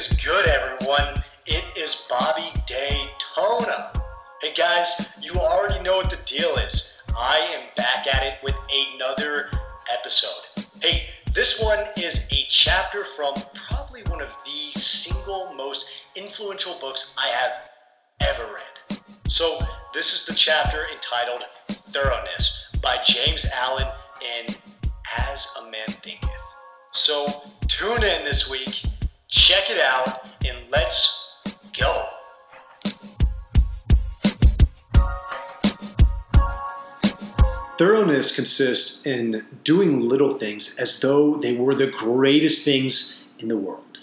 is good, everyone? It is Bobby Daytona. Hey guys, you already know what the deal is. I am back at it with another episode. Hey, this one is a chapter from probably one of the single most influential books I have ever read. So, this is the chapter entitled Thoroughness by James Allen in As a Man Thinketh. So, tune in this week, check it out, and let's go. Thoroughness consists in doing little things as though they were the greatest things in the world.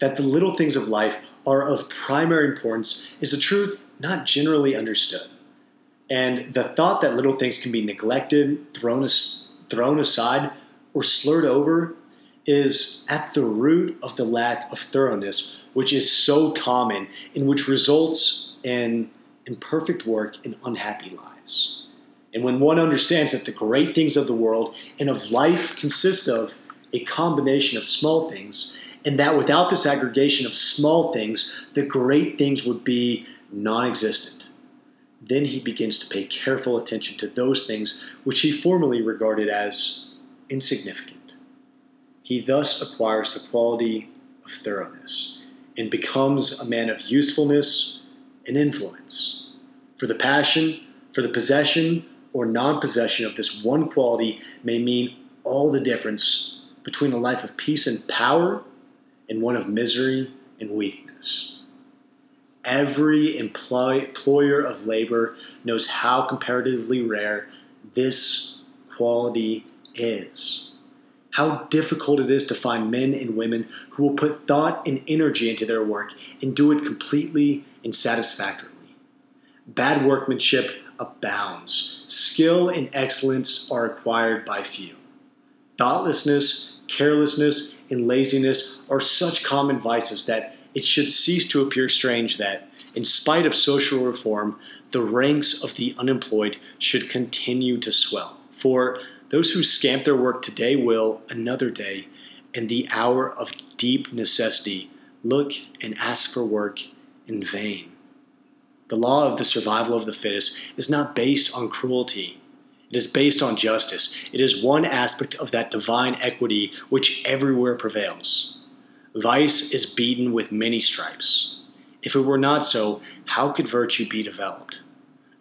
That the little things of life are of primary importance is a truth not generally understood. And the thought that little things can be neglected, thrown, thrown aside, or slurred over is at the root of the lack of thoroughness, which is so common and which results in imperfect work and unhappy lives. And when one understands that the great things of the world and of life consist of a combination of small things, and that without this aggregation of small things, the great things would be non existent, then he begins to pay careful attention to those things which he formerly regarded as insignificant. He thus acquires the quality of thoroughness and becomes a man of usefulness and influence. For the passion, for the possession, or non possession of this one quality may mean all the difference between a life of peace and power and one of misery and weakness. Every employer of labor knows how comparatively rare this quality is. How difficult it is to find men and women who will put thought and energy into their work and do it completely and satisfactorily. Bad workmanship abounds. Skill and excellence are acquired by few. Thoughtlessness, carelessness, and laziness are such common vices that it should cease to appear strange that, in spite of social reform, the ranks of the unemployed should continue to swell. For those who scamp their work today will, another day, in the hour of deep necessity, look and ask for work in vain. The law of the survival of the fittest is not based on cruelty. It is based on justice. It is one aspect of that divine equity which everywhere prevails. Vice is beaten with many stripes. If it were not so, how could virtue be developed?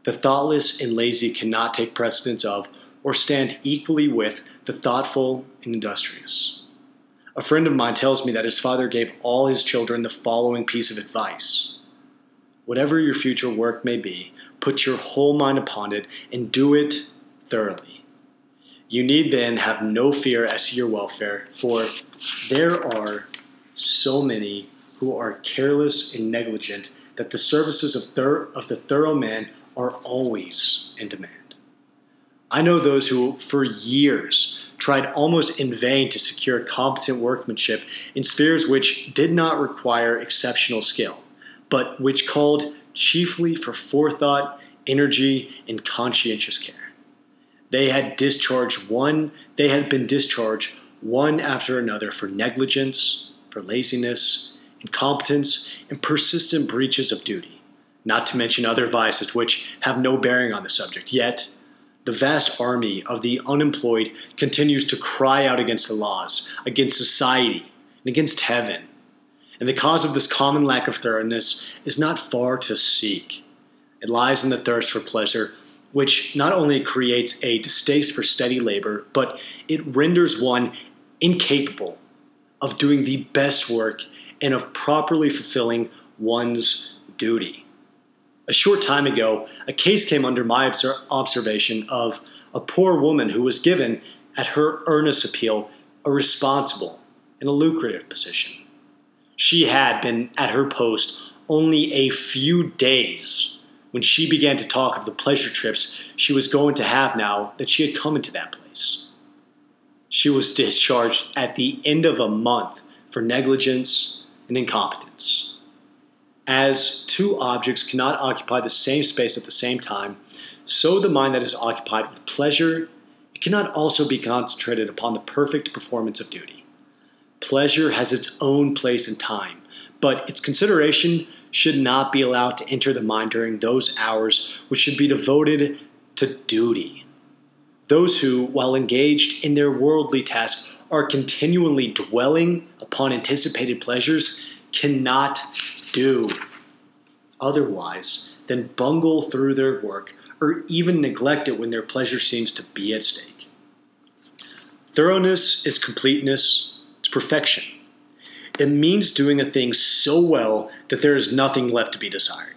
The thoughtless and lazy cannot take precedence of or stand equally with the thoughtful and industrious. A friend of mine tells me that his father gave all his children the following piece of advice Whatever your future work may be, put your whole mind upon it and do it thoroughly. You need then have no fear as to your welfare, for there are so many who are careless and negligent that the services of, thir- of the thorough man are always in demand. I know those who, for years, tried almost in vain to secure competent workmanship in spheres which did not require exceptional skill but which called chiefly for forethought, energy, and conscientious care. They had discharged one, they had been discharged one after another for negligence, for laziness, incompetence, and persistent breaches of duty, not to mention other vices which have no bearing on the subject. Yet, the vast army of the unemployed continues to cry out against the laws, against society, and against heaven and the cause of this common lack of thoroughness is not far to seek. It lies in the thirst for pleasure, which not only creates a distaste for steady labor, but it renders one incapable of doing the best work and of properly fulfilling one's duty. A short time ago, a case came under my observation of a poor woman who was given, at her earnest appeal, a responsible and a lucrative position. She had been at her post only a few days when she began to talk of the pleasure trips she was going to have now that she had come into that place. She was discharged at the end of a month for negligence and incompetence. As two objects cannot occupy the same space at the same time, so the mind that is occupied with pleasure it cannot also be concentrated upon the perfect performance of duty. pleasure has its own place and time, but its consideration should not be allowed to enter the mind during those hours which should be devoted to duty. Those who, while engaged in their worldly tasks, are continually dwelling upon anticipated pleasures cannot do otherwise than bungle through their work or even neglect it when their pleasure seems to be at stake. Thoroughness is completeness, it's perfection. It means doing a thing so well that there is nothing left to be desired.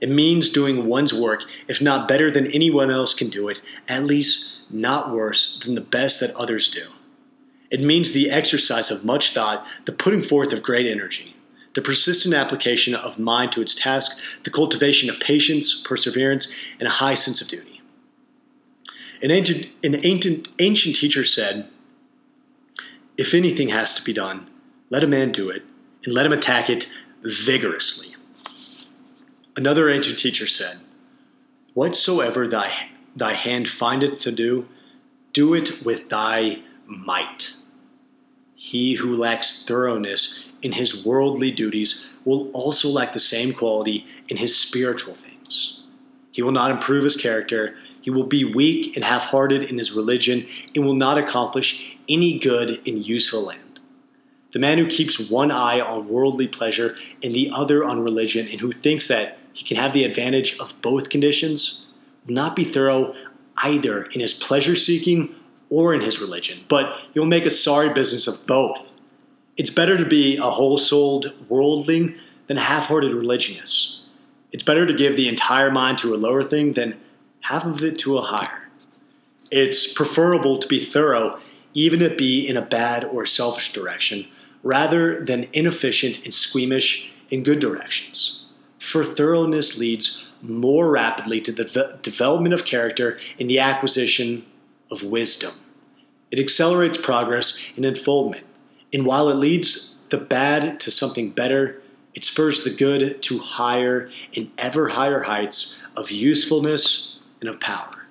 It means doing one's work, if not better than anyone else can do it, at least not worse than the best that others do. It means the exercise of much thought, the putting forth of great energy, the persistent application of mind to its task, the cultivation of patience, perseverance, and a high sense of duty. An ancient, an ancient, ancient teacher said, If anything has to be done, let a man do it, and let him attack it vigorously. Another ancient teacher said, Whatsoever thy, thy hand findeth to do, do it with thy might. He who lacks thoroughness in his worldly duties will also lack the same quality in his spiritual things. He will not improve his character, he will be weak and half hearted in his religion, and will not accomplish any good in useful land. The man who keeps one eye on worldly pleasure and the other on religion, and who thinks that he can have the advantage of both conditions, will not be thorough either in his pleasure seeking or in his religion, but you'll make a sorry business of both. It's better to be a whole souled worldling than a half hearted religionist. It's better to give the entire mind to a lower thing than half of it to a higher. It's preferable to be thorough, even if it be in a bad or selfish direction, rather than inefficient and squeamish in good directions. For thoroughness leads more rapidly to the development of character and the acquisition of wisdom. It accelerates progress and unfoldment, and while it leads the bad to something better, it spurs the good to higher and ever higher heights of usefulness and of power.